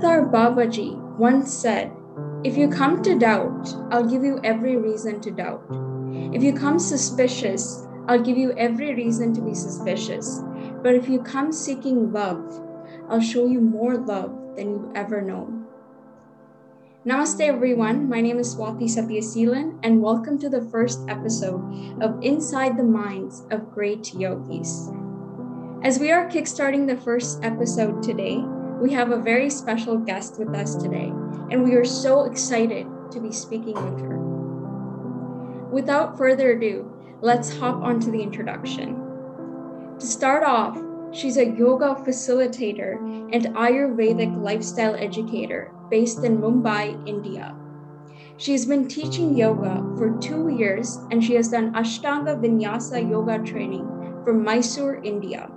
Avatar Babaji once said, If you come to doubt, I'll give you every reason to doubt. If you come suspicious, I'll give you every reason to be suspicious. But if you come seeking love, I'll show you more love than you've ever known. Namaste, everyone. My name is Swati Satyasilan, and welcome to the first episode of Inside the Minds of Great Yogis. As we are kickstarting the first episode today, we have a very special guest with us today, and we are so excited to be speaking with her. Without further ado, let's hop onto the introduction. To start off, she's a yoga facilitator and Ayurvedic lifestyle educator based in Mumbai, India. She's been teaching yoga for two years and she has done Ashtanga Vinyasa yoga training from Mysore, India.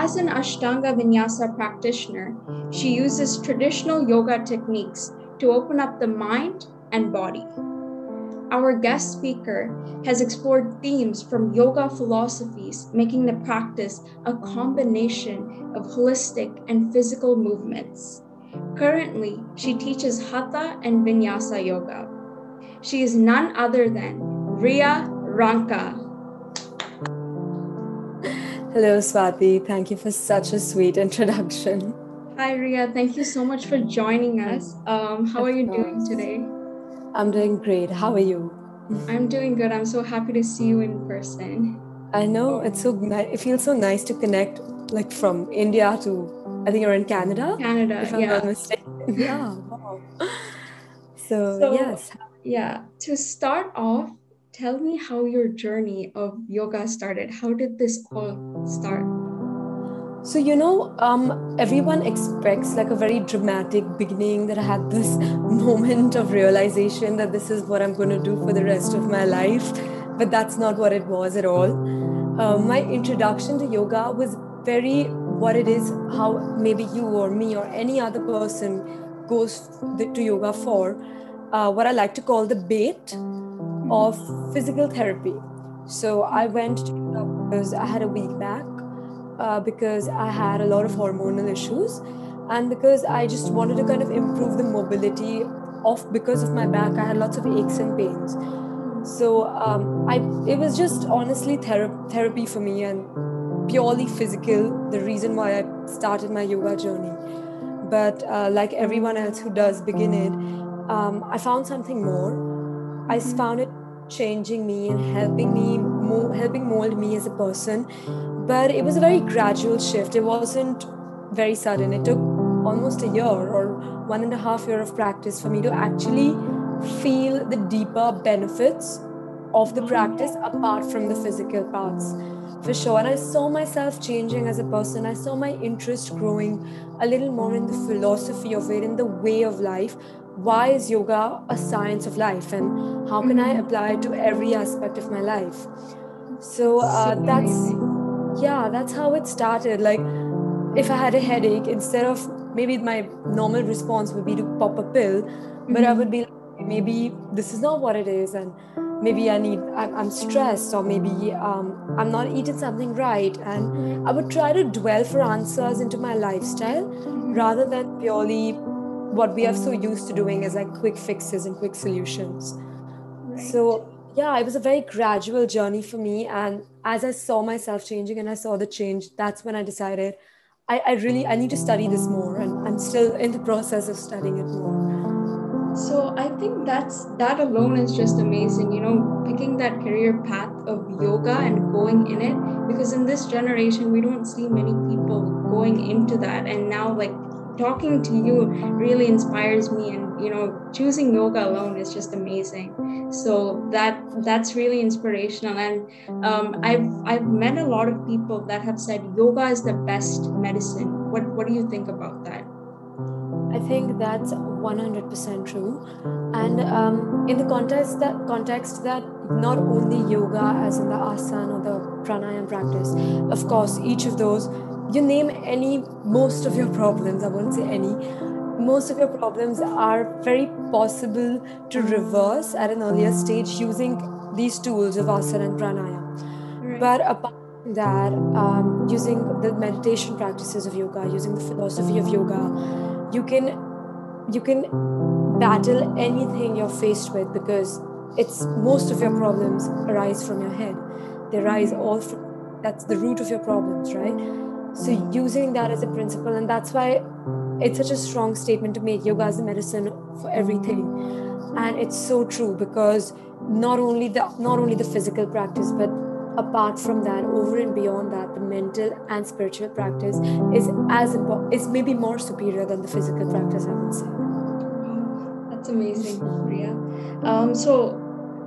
As an Ashtanga Vinyasa practitioner, she uses traditional yoga techniques to open up the mind and body. Our guest speaker has explored themes from yoga philosophies, making the practice a combination of holistic and physical movements. Currently, she teaches Hatha and Vinyasa yoga. She is none other than Ria Ranka. Hello, Swati. Thank you for such a sweet introduction. Hi, Ria. Thank you so much for joining us. Um, how are you doing today? I'm doing great. How are you? I'm doing good. I'm so happy to see you in person. I know it's so nice. It feels so nice to connect, like from India to I think you're in Canada. Canada, if I'm yeah. not mistaken. Yeah. Wow. So, so yes. Yeah. To start off, tell me how your journey of yoga started. How did this all start? So, you know, um, everyone expects like a very dramatic beginning that I had this moment of realization that this is what I'm going to do for the rest of my life. But that's not what it was at all. Uh, my introduction to yoga was very what it is, how maybe you or me or any other person goes to yoga for, uh, what I like to call the bait of physical therapy. So I went to because I had a week back uh, because I had a lot of hormonal issues and because I just wanted to kind of improve the mobility of because of my back. I had lots of aches and pains. So um, I it was just honestly thera- therapy for me and purely physical. The reason why I started my yoga journey. But uh, like everyone else who does begin it, um, I found something more. I found it changing me and helping me mo- helping mold me as a person. But it was a very gradual shift. It wasn't very sudden. It took almost a year or one and a half year of practice for me to actually feel the deeper benefits of the practice apart from the physical parts. For sure. And i saw myself changing as a person. I saw my interest growing a little more in the philosophy of it in the way of life why is yoga a science of life and how can I apply it to every aspect of my life? So, uh, so that's, yeah, that's how it started. Like, if I had a headache, instead of maybe my normal response would be to pop a pill, mm-hmm. but I would be like, maybe this is not what it is. And maybe I need, I'm stressed, or maybe um, I'm not eating something right. And I would try to dwell for answers into my lifestyle rather than purely what we are so used to doing is like quick fixes and quick solutions. Right. So, yeah, it was a very gradual journey for me. And as I saw myself changing and I saw the change, that's when I decided I, I really I need to study this more. And I'm still in the process of studying it more. So I think that's that alone is just amazing, you know, picking that career path of yoga and going in it. Because in this generation, we don't see many people going into that. And now like talking to you really inspires me and you know choosing yoga alone is just amazing. So that that's really inspirational and um, i've i've met a lot of people that have said yoga is the best medicine. What what do you think about that? I think that's 100% true. And um, in the context that context that not only yoga as in the asana or the pranayam practice, of course, each of those you name any most of your problems i won't say any most of your problems are very possible to reverse at an earlier stage using these tools of asana and pranayama right. but apart from that um, using the meditation practices of yoga, using the philosophy of yoga, you can you can battle anything you're faced with because it's most of your problems arise from your head. They rise all from that's the root of your problems, right? So using that as a principle, and that's why it's such a strong statement to make yoga as a medicine for everything. And it's so true because not only the not only the physical practice, but apart from that, over and beyond that, the mental and spiritual practice is as important, is maybe more superior than the physical practice, I would say. Wow, That's amazing, Priya. Um, so,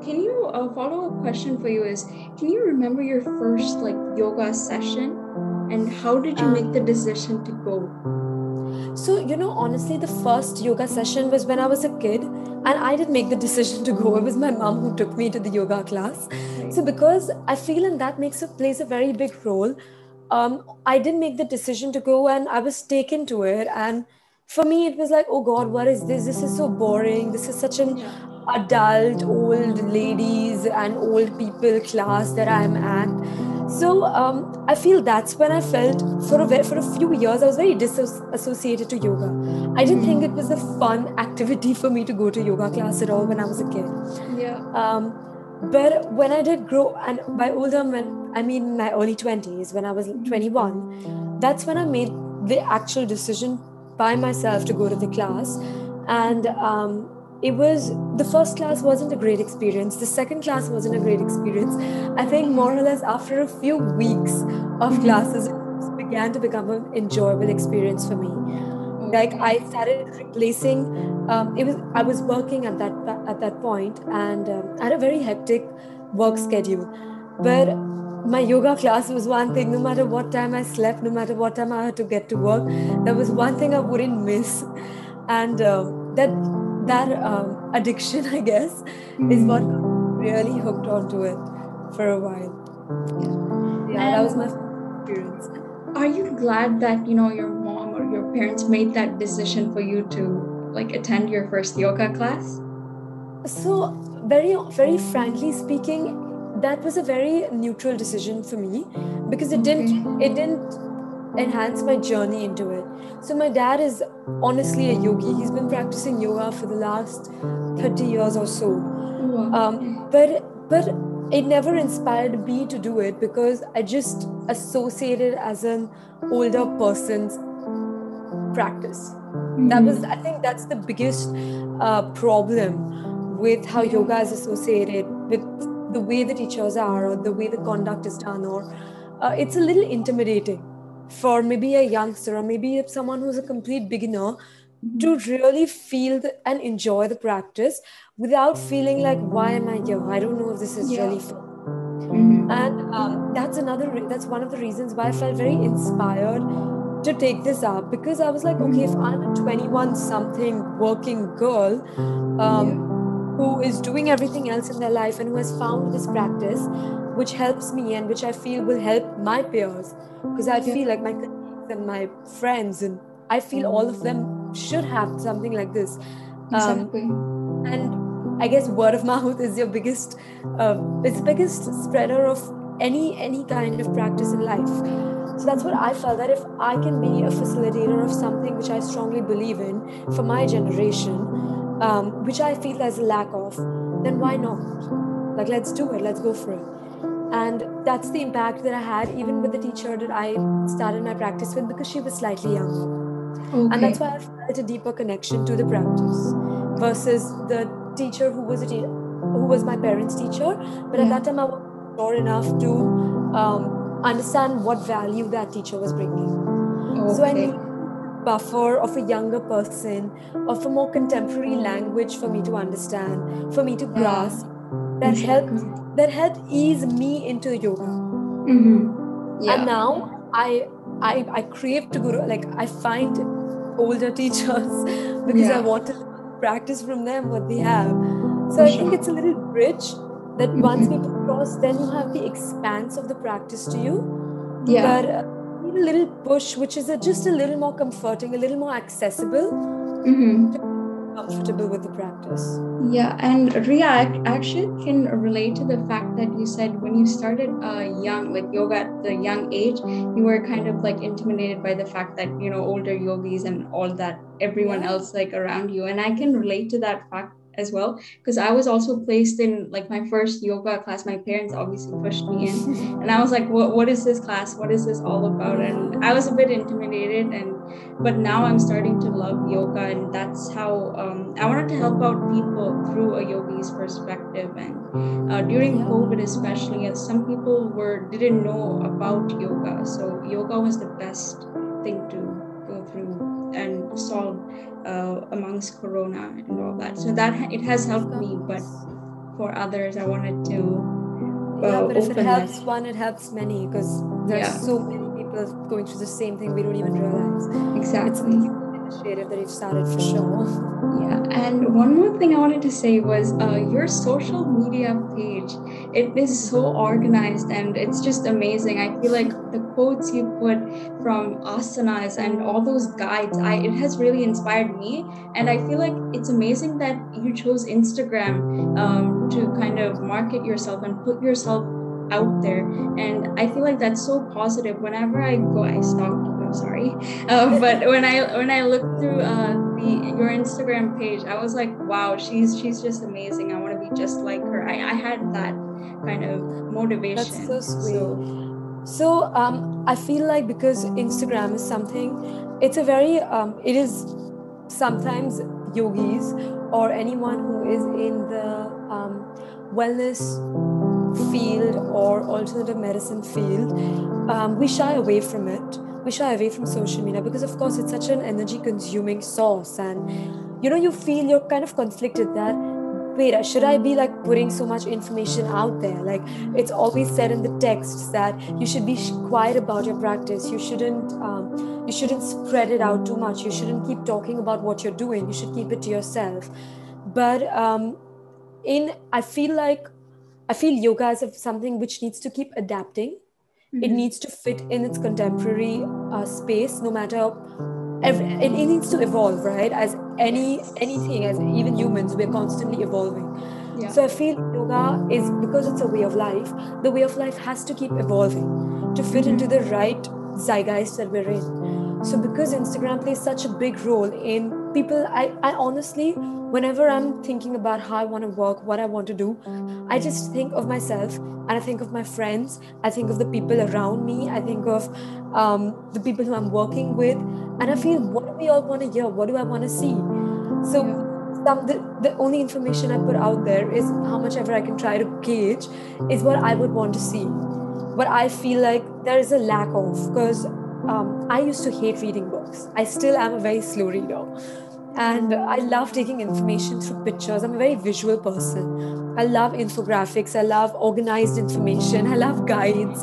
can you a uh, follow up question for you is can you remember your first like yoga session, and how did you make the decision to go? So, you know, honestly, the first yoga session was when I was a kid, and I didn't make the decision to go. It was my mom who took me to the yoga class. So, because I feel and that makes a plays a very big role. Um, I didn't make the decision to go, and I was taken to it. And for me, it was like, oh God, what is this? This is so boring. This is such an adult, old ladies and old people class that I'm at so um, I feel that's when I felt for a for a few years I was very disassociated to yoga. I didn't think it was a fun activity for me to go to yoga class at all when I was a kid. Yeah. Um, but when I did grow, and by older, when I mean my early twenties, when I was twenty one, that's when I made the actual decision by myself to go to the class, and um, it was the first class wasn't a great experience. The second class wasn't a great experience. I think more or less after a few weeks of classes it began to become an enjoyable experience for me. Like i started replacing um, it was i was working at that at that point and um, I had a very hectic work schedule. But my yoga class was one thing. No matter what time i slept no matter what time i had to get to work there was one thing i wouldn't miss. And um, that that um, addiction, I guess, is what really hooked onto it for a while. Yeah, yeah that was my experience. Are you glad that you know your mom or your parents made that decision for you to like attend your first yoga class? So very, very frankly speaking, that was a very neutral decision for me because it didn't, it didn't enhance my journey into it. So my dad is honestly a yogi. He's been practicing yoga for the last 30 years or so. Um, but but it never inspired me to do it because I just associated as an older person's practice. Mm-hmm. That was I think that's the biggest uh, problem with how yoga is associated with the way the teachers are or the way the conduct is done or uh, it's a little intimidating for maybe a youngster or maybe someone who's a complete beginner to really feel the, and enjoy the practice without feeling like why am i here i don't know if this is yeah. really fun mm-hmm. and um, that's another re- that's one of the reasons why i felt very inspired to take this up because i was like okay if i'm a 21 something working girl um, yeah. Who is doing everything else in their life and who has found this practice which helps me and which I feel will help my peers because I feel like my colleagues and my friends and I feel all of them should have something like this. Um, exactly. Um, and I guess word of mouth is your biggest, uh, it's the biggest spreader of any any kind of practice in life. So that's what I felt that if I can be a facilitator of something which I strongly believe in for my generation, um, which I feel there's a lack of, then why not? Like let's do it. Let's go for it and that's the impact that i had even with the teacher that i started my practice with because she was slightly younger okay. and that's why i felt a deeper connection to the practice versus the teacher who was a te- who was my parents teacher but yeah. at that time i was sure enough to um, understand what value that teacher was bringing okay. so i need buffer of a younger person of a more contemporary language for me to understand for me to grasp that helped that helped ease me into yoga. Mm-hmm. Yeah. And now I I I crave to to like I find older teachers because yeah. I want to practice from them what they have. So I think it's a little bridge that mm-hmm. once people cross, then you have the expanse of the practice to you. Yeah. But uh, little push, which is a, just a little more comforting, a little more accessible. Mm-hmm. comfortable with the practice. Yeah, and Ria, I actually can relate to the fact that you said when you started uh, young, like yoga at the young age, you were kind of like intimidated by the fact that you know older yogis and all that everyone Yeah. else like around you, and I can relate to that fact as well because I was also placed in like my first yoga class. My parents obviously pushed me in, and I was like, "What? What is this class? What is this all about?" And I was a bit intimidated, and but now I'm starting to love yoga, and that's how um, I wanted to help out people through a yogi's perspective. And uh, during COVID, especially, as some people were didn't know about yoga, so yoga was the best thing to go through and solve uh, amongst Corona and all that. So that it has helped me, but for others, I wanted to. yeah, uh, but if it helps that. one, it helps many because there's Yeah. so many people going through the same thing we don't even realize. It's Exactly. an initiative that you've started for sure. Yeah, and one more thing I wanted to say was uh, your social media page. It is so organized and it's just amazing. I feel like the quotes you put from asanas and all those guides, I it has really inspired me. And I feel like it's amazing that you chose Instagram um, to kind of market yourself and put yourself out there. And I feel like that's so positive. Whenever I go, I stalk you. I'm sorry, uh, but when I when I look through uh, your Instagram page, I was like, wow, she's she's just amazing. I want to be just like her. I, I had that kind of motivation. That's so sweet. So um, I feel like because Instagram is something, it's a very, um, it is sometimes yogis or anyone who is in the um, wellness field or alternative medicine field, um, we shy away from it. We shy away from social media because, of course, it's such an energy consuming source. And, you know, you feel you're kind of conflicted that wait should i be like putting so much information out there? Like it's always said in the texts that you should be quiet about your practice. You shouldn't um, you shouldn't spread it out too much. You shouldn't keep talking about what you're doing. You should keep it to yourself. But um, in i feel like i feel yoga is of something which needs to keep adapting. It Mhm. needs to fit in its contemporary uh, space no matter it, it needs to evolve right as any anything as even humans we're constantly evolving Yeah. so i feel yoga is because it's a way of life the way of life has to keep evolving to fit Mhm. into the right zeitgeist that we're in so because instagram plays such a big role in people i, I honestly whenever i'm thinking about how i want to work what i want to do i just think of myself and i think of my friends. I think of the people around me. I think of um, the people who i'm working with. And i feel what do we all want to hear? What do i want to see? So some the, the only information i put out there is how much ever i can try to gauge is what i would want to see. What i feel like there is a lack of because um, i used to hate reading books. I still am a very slow reader and i love taking information through pictures. I'm a very visual person. I love infographics. I love organized information. I love guides.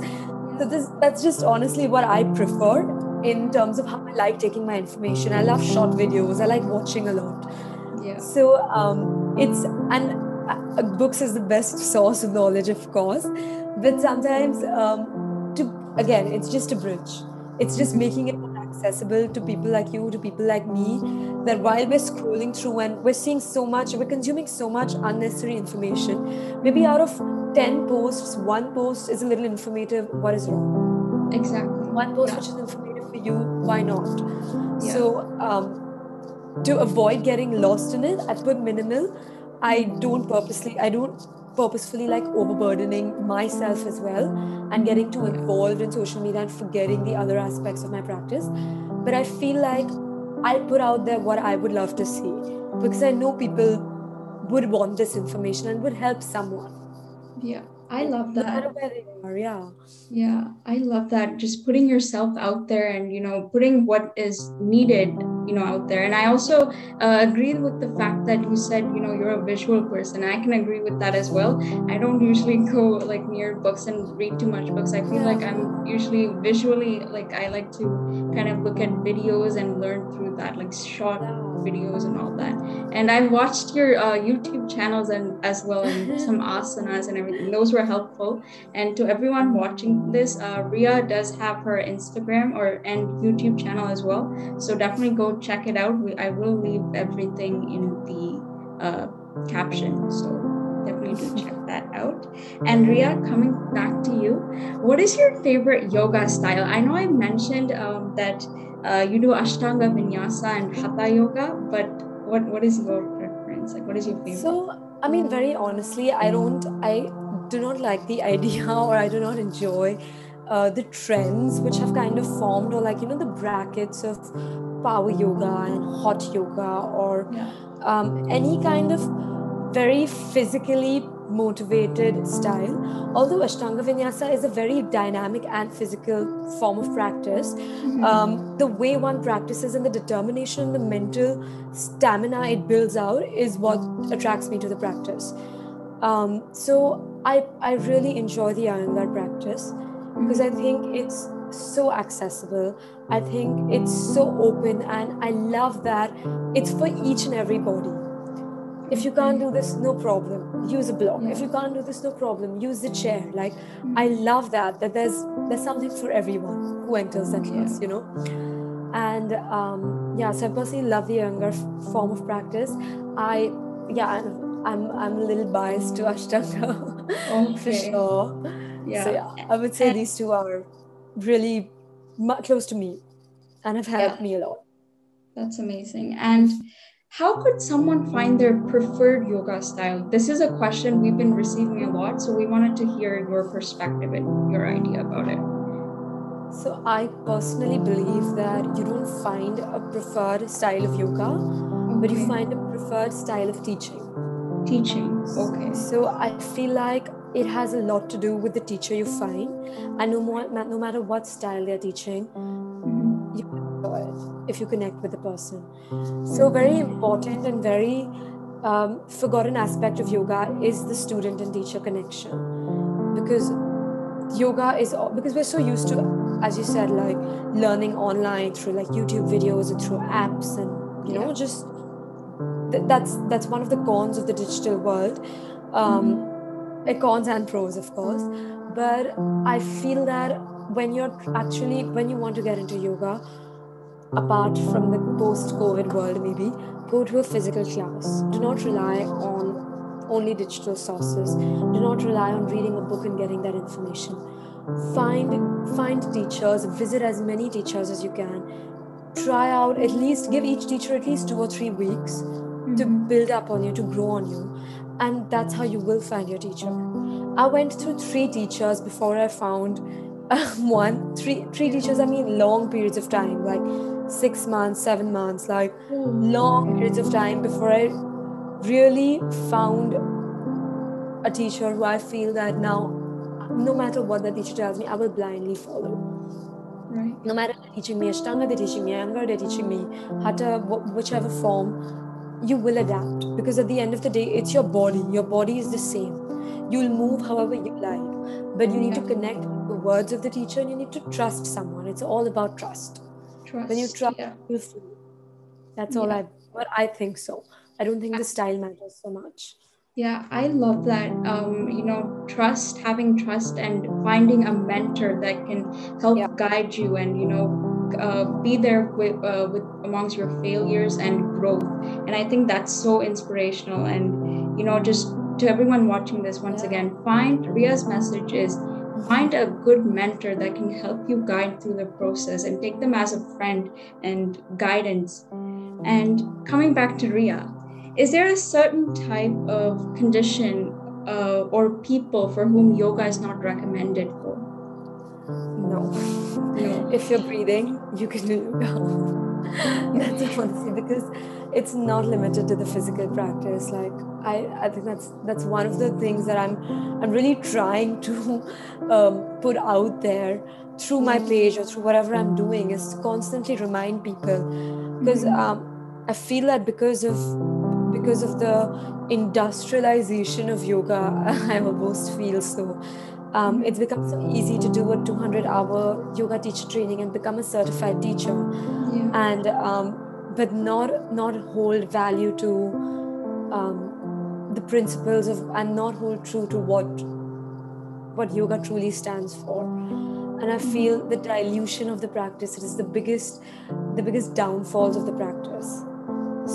So this that's just honestly what i prefer in terms of how i like taking my information. I love short videos. I like watching a lot. Yeah. so um, it's and uh, books is the best source of knowledge of course. But sometimes um, to again it's just a bridge. It's just making it more accessible to people like you to people like me that while we're scrolling through and we're seeing so much we're consuming so much unnecessary information maybe out of 10 posts one post is a little informative what is wrong Exactly. one post Yeah. which is informative for you why not Yeah. so um, to avoid getting lost in it i put minimal i don't purposely i don't purposefully like overburdening myself as well and getting too involved in social media and forgetting the other aspects of my practice but i feel like i put out there what i would love to see because i know people would want this information and would help someone Yeah. I love that. matter where they are yeah Yeah, I love that. Just putting yourself out there and, you know, putting what is needed, you know, out there. And I also uh, agree with the fact that you said, you know, you're a visual person. I can agree with that as well. I don't usually go like near books and read too much books. I feel like I'm usually visually, like, I like to kind of look at videos and learn through that, like short videos and all that. and I watched your uh, YouTube channels and as well, and some asanas and everything. Those were helpful. And to everyone watching this, uh, Ria does have her Instagram or and YouTube channel as well. So definitely go check it out. We, I will leave everything in the uh, caption. So definitely do check that out. And Ria, coming back to you, what is your favorite yoga style? I know I mentioned um, that uh, you do Ashtanga Vinyasa and Hatha Yoga, but what what is your preference? Like, what is your favorite? So, I mean, very honestly, I don't, I do not like the idea, or I do not enjoy uh, the trends which have kind of formed, or like you know the brackets of power yoga and hot yoga, or yeah. um, any kind of very physically motivated style. Although Ashtanga Vinyasa is a very dynamic and physical form of practice, mm-hmm. um, the way one practices and the determination, and the mental stamina it builds out is what attracts me to the practice. Um, so I, I really enjoy the Iyengar practice because I think it's so accessible. I think it's so open, and I love that it's for each and every body. If you can't do this no problem. Use a block. If you can't do this no problem. Use the chair. Like i love that that there's there's something for everyone who enters that class yeah. you know? And um, yeah so i personally love the Iyengar form of practice. I yeah i'm i'm a little biased to ashtanga okay. for sure yeah. so yeah i would say and, these two are really close to me and have helped yeah. me a lot that's amazing and how could someone find their preferred yoga style? This is a question we've been receiving a lot, so we wanted to hear your perspective and your idea about it. So, I personally believe that you don't find a preferred style of yoga, okay. but you find a preferred style of teaching. Teaching, okay. So, I feel like it has a lot to do with the teacher you find, and no, more, no matter what style they're teaching, if you connect with the person. So, very important and very um, forgotten aspect of yoga is the student and teacher connection because yoga is because we're so used to as you said like learning online through like youtube videos and through apps and you know just th- that's that's one of the cons of the digital world um. Cons and pros of course but i feel that when you're actually when you want to get into yoga apart from the post COVID world, maybe, go to a physical class. Do not rely on only digital sources. Do not rely on reading a book and getting that information. Find find teachers, visit as many teachers as you can. Try out at least give each teacher at least two or three weeks mm-hmm. to build up on you, to grow on you. And that's how you will find your teacher. I went through three teachers before I found um, one, three, three teachers. I mean, long periods of time, like six months, seven months, like long periods of time before I really found a teacher who I feel that now, no matter what the teacher tells me, I will blindly follow. Right. No matter they're teaching me Ashtanga, they're teaching me Iyengar, they're teaching me Hatha, whichever form, you will adapt because at the end of the day, it's your body. Your body is the same. You'll move however you like, but you need yeah. to connect the words of the teacher and you need to trust someone. It's all about trust. Trust. When you trust, yeah. you That's all I. But I think so. I don't think the style matters so much. Yeah, I love that. Um, you know, trust, having trust, and finding a mentor that can help yeah. guide you, and you know, uh, be there with, uh, with amongst your failures and growth. And I think that's so inspirational. And you know, just to everyone watching this once again, find Ria's message is find a good mentor that can help you guide through the process and take them as a friend and guidance. And coming back to Ria, is there a certain type of condition uh, or people for whom yoga is not recommended? No. No. If you're breathing, you can do yoga. That's honestly because it's not limited to the physical practice. Like I, I think that's that's one of the things that I'm I'm really trying to um, put out there through my page or through whatever I'm doing is to constantly remind people because mm-hmm. um, I feel that because of because of the industrialization of yoga, I almost feel so. Um, it's become so easy to do a 200 hour yoga teacher training and become a certified teacher. Yeah. And um, but not not hold value to um, the principles of and not hold true to what what yoga truly stands for. And i feel the dilution of the practice is the biggest the biggest downfalls of the practice.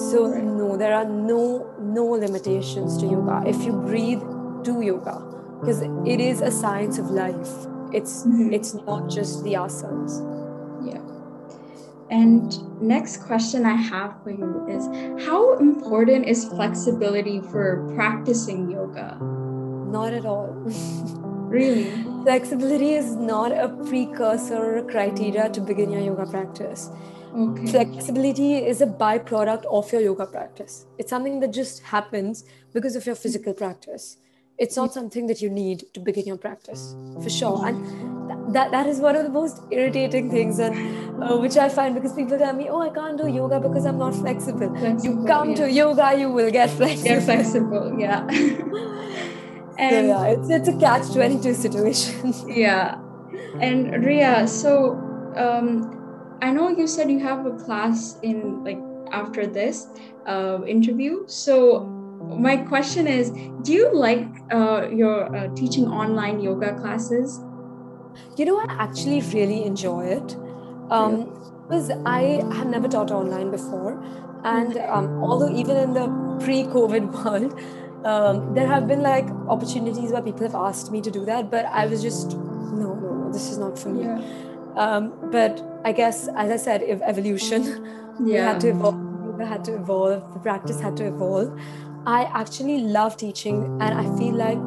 So no there are no no limitations to yoga. If you breathe do yoga because it is a science of life it's mm-hmm. it's not just the asanas yeah and next question I have for you is how important is flexibility for practicing yoga? Not at all. really? Flexibility is not a precursor or a criteria to begin your yoga practice. Okay. Flexibility is a byproduct of your yoga practice. It's something that just happens because of your physical practice it's not something that you need to begin your practice for sure. And that that is one of the most irritating things and uh, which i find because people tell me oh i can't do yoga because i'm not flexible, flexible you come yeah. to yoga you will get flexible get flexible. yeah. And so, yeah it's, it's a catch 22 situation. Yeah. And ria so um i know you said you have a class in like after this uh, interview. So my question is do you like uh, your uh, teaching online yoga classes? You know i actually really enjoy it. Um, because i have never taught online before. And um, although even in the pre-covid world um, there have been like opportunities where people have asked me to do that but i was just no no no this is not for me. Yeah. Um, but i guess as i said if evolution yeah. we had to evolve had to evolve the practice had to evolve I actually love teaching, and I feel like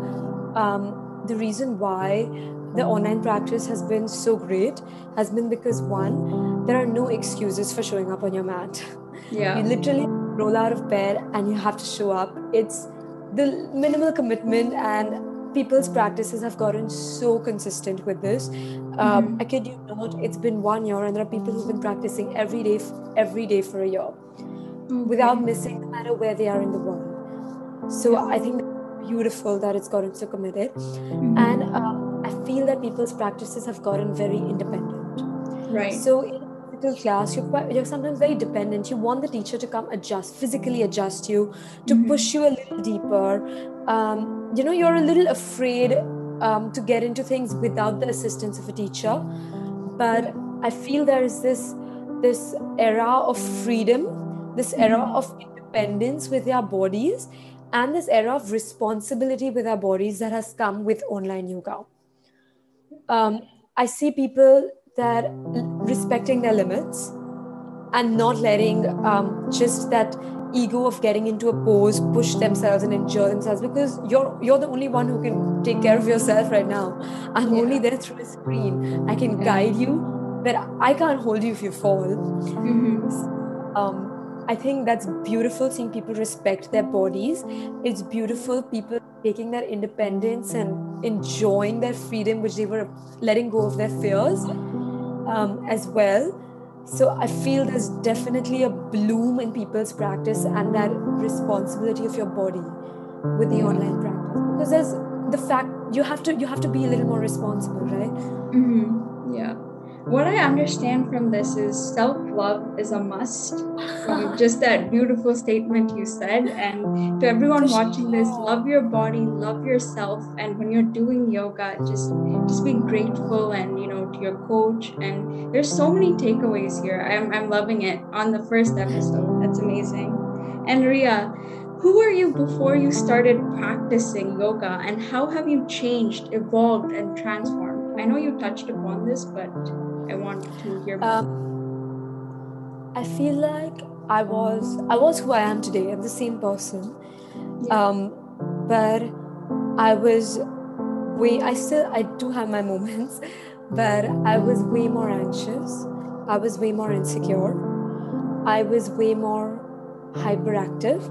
um, the reason why the online practice has been so great has been because one, there are no excuses for showing up on your mat. Yeah. You literally roll out of bed and you have to show up. It's the minimal commitment and people's practices have gotten so consistent with this. Um, mm-hmm. I kid you not, it's been one year and there are people who've been practicing every day, every day for a year okay. without missing no matter where they are in the world. So I think beautiful that it's gotten so committed. Mm-hmm. And um, I feel that people's practices have gotten very independent. Right. So in a physical class, you're, quite, you're sometimes very dependent. You want the teacher to come adjust, physically adjust you, to mm-hmm. push you a little deeper. Um, you know, you're a little afraid um, to get into things without the assistance of a teacher. But I feel there is this this era of freedom, this era mm-hmm. of independence with our bodies and this era of responsibility with our bodies that has come with online yoga. Um, I see people that respecting their limits and not letting um, just that ego of getting into a pose push themselves and injure themselves because you're you're the only one who can take care of yourself right now. I'm yeah. only there through a screen. I can yeah. guide you, but I can't hold you if you fall. Mm-hmm. Um, I think that's beautiful seeing people respect their bodies. It's beautiful people taking their independence and enjoying their freedom, which they were letting go of their fears um, as well. So I feel there's definitely a bloom in people's practice and that responsibility of your body with the online practice because there's the fact you have to you have to be a little more responsible, right? Mm-hmm. Yeah what I understand from this is self love is a must. From just that beautiful statement you said. And to everyone watching this, love your body, love yourself. And when you're doing yoga, just just be grateful and you know to your coach. And there's so many takeaways here. I'm I'm loving it on the first episode. That's amazing. And Ria, who were you before you started practicing yoga and how have you changed, evolved, and transformed? I know you touched upon this, but I want to hear. Um, I feel like I was I was who I am today. I'm the same person. Yeah. Um, but I was way I still I do have my moments, but I was way more anxious. I was way more insecure. I was way more hyperactive.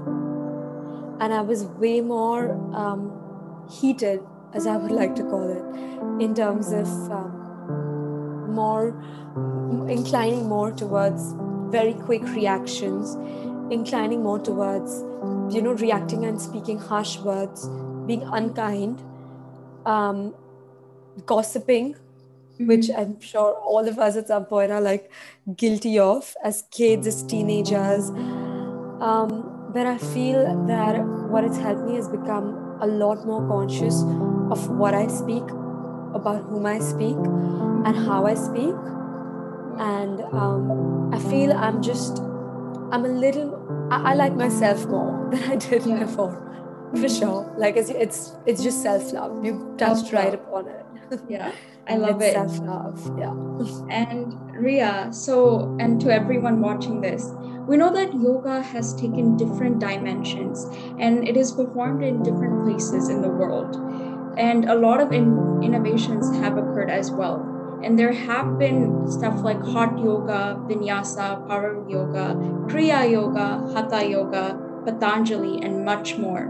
And I was way more um, heated, as I would like to call it, in terms of um, more inclining more towards very quick reactions inclining more towards you know reacting and speaking harsh words being unkind um, gossiping which mm-hmm. I'm sure all of us at some point are like guilty of as kids, as teenagers. Um, but I feel that what it's helped me is become a lot more conscious of what I speak, about whom I speak, and how I speak. And um, I feel I'm just, I'm a little, I, I like myself more than I did yeah. before for sure. Like it's it's, it's just self-love. You touched right upon it. Yeah i love it's it. self-love yeah. And ria so and to everyone watching this we know that yoga has taken different dimensions and it is performed in different places in the world. And a lot of in- innovations have occurred as well and there have been stuff like hot yoga vinyasa power yoga kriya yoga hatha yoga patanjali and much more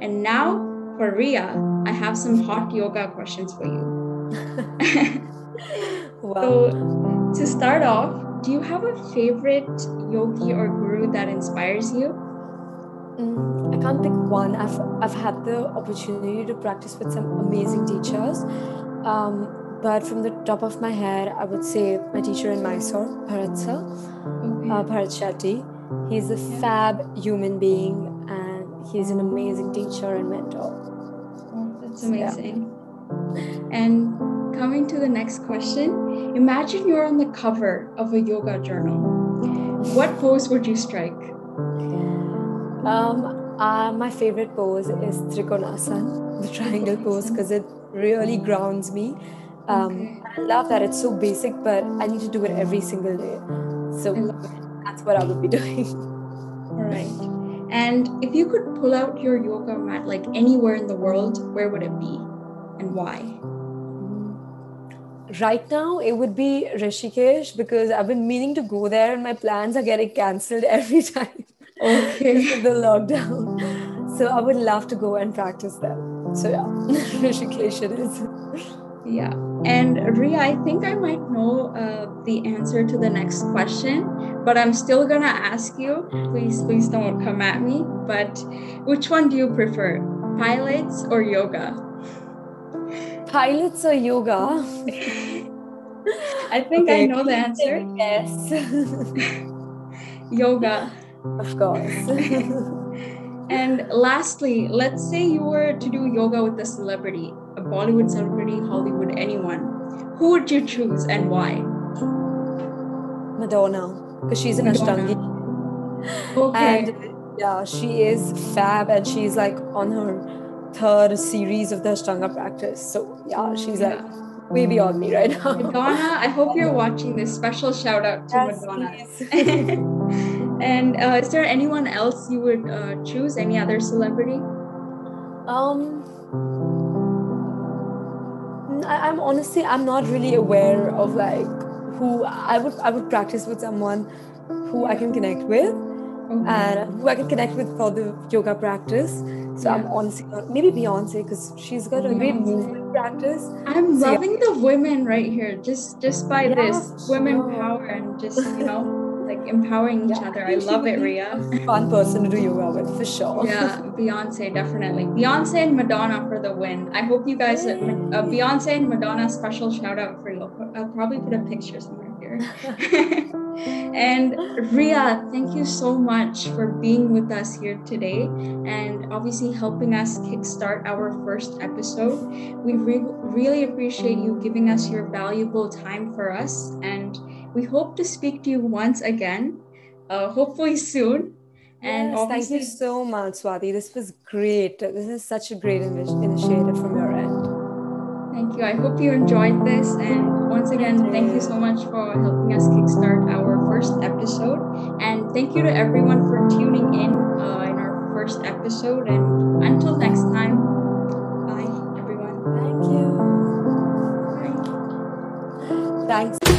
and now for Ria, I have some hot yoga questions for you. wow. So, to start off, do you have a favorite yogi or guru that inspires you? Mm, I can't pick one. I've, I've had the opportunity to practice with some amazing teachers. Um, but from the top of my head, I would say my teacher in Mysore, Bharat sir, okay. uh, Bharat Shetty. He's a yeah. fab human being and he's an amazing teacher and mentor. Oh, that's amazing. Yeah. And coming to the next question, imagine you're on the cover of a yoga journal. What pose would you strike? Um, uh, my favorite pose is Trikonasana, the triangle pose, because it really grounds me. Um, okay. I love that it's so basic, but I need to do it every single day. So that's what I would be doing. All right. And if you could pull out your yoga mat like anywhere in the world, where would it be and why? Right now, it would be Rishikesh because I've been meaning to go there and my plans are getting cancelled every time. Okay. the lockdown. So I would love to go and practice there. So yeah, Rishikesh it is. Yeah. And Ria, I think I might know uh, the answer to the next question, but I'm still gonna ask you. Please, please don't come at me. But which one do you prefer, pilates or yoga? Pilates or yoga? I think okay. I know the answer. Yes. yoga. Of course. and lastly, let's say you were to do yoga with a celebrity a Bollywood celebrity, Hollywood, anyone, who would you choose and why? Madonna, because she's an Ashtangi. Okay. And yeah, she is fab and she's like on her third series of the Ashtanga practice. So yeah, mm, she's yeah. like way beyond me right now. Madonna, I hope you're watching this. Special shout out to yes, Madonna. and uh, is there anyone else you would uh, choose? Any other celebrity? Um, I, am honestly I'm not really aware of like who I would I would practice with someone who I can connect with mm-hmm. and who I can connect with for the yoga practice. So yeah. I'm honestly not, maybe Beyonce because she's got a great movement practice. I'm so, loving yeah. the women right here just just by yeah, this women power and just you know like empowering each yeah. other. I love it, Ria. Fun person to do yoga with for sure. Yeah, Beyonce definitely. Beyonce and Madonna for the win. I hope you guys. Uh, Beyonce and Madonna special shout out for you. I'll probably put a picture somewhere here. and Ria, thank you so much for being with us here today and obviously helping us kickstart our first episode. We re- really appreciate you giving us your valuable time for us and we hope to speak to you once again, uh, hopefully soon. And yes, thank you so much, Swati. This was great. This is such a great initiative from your end. Thank you. I hope you enjoyed this. And once again, thank you, thank you so much for helping us kickstart our first episode. And thank you to everyone for tuning in uh, in our first episode. And until next time, bye, everyone. Thank you. Bye. Thanks.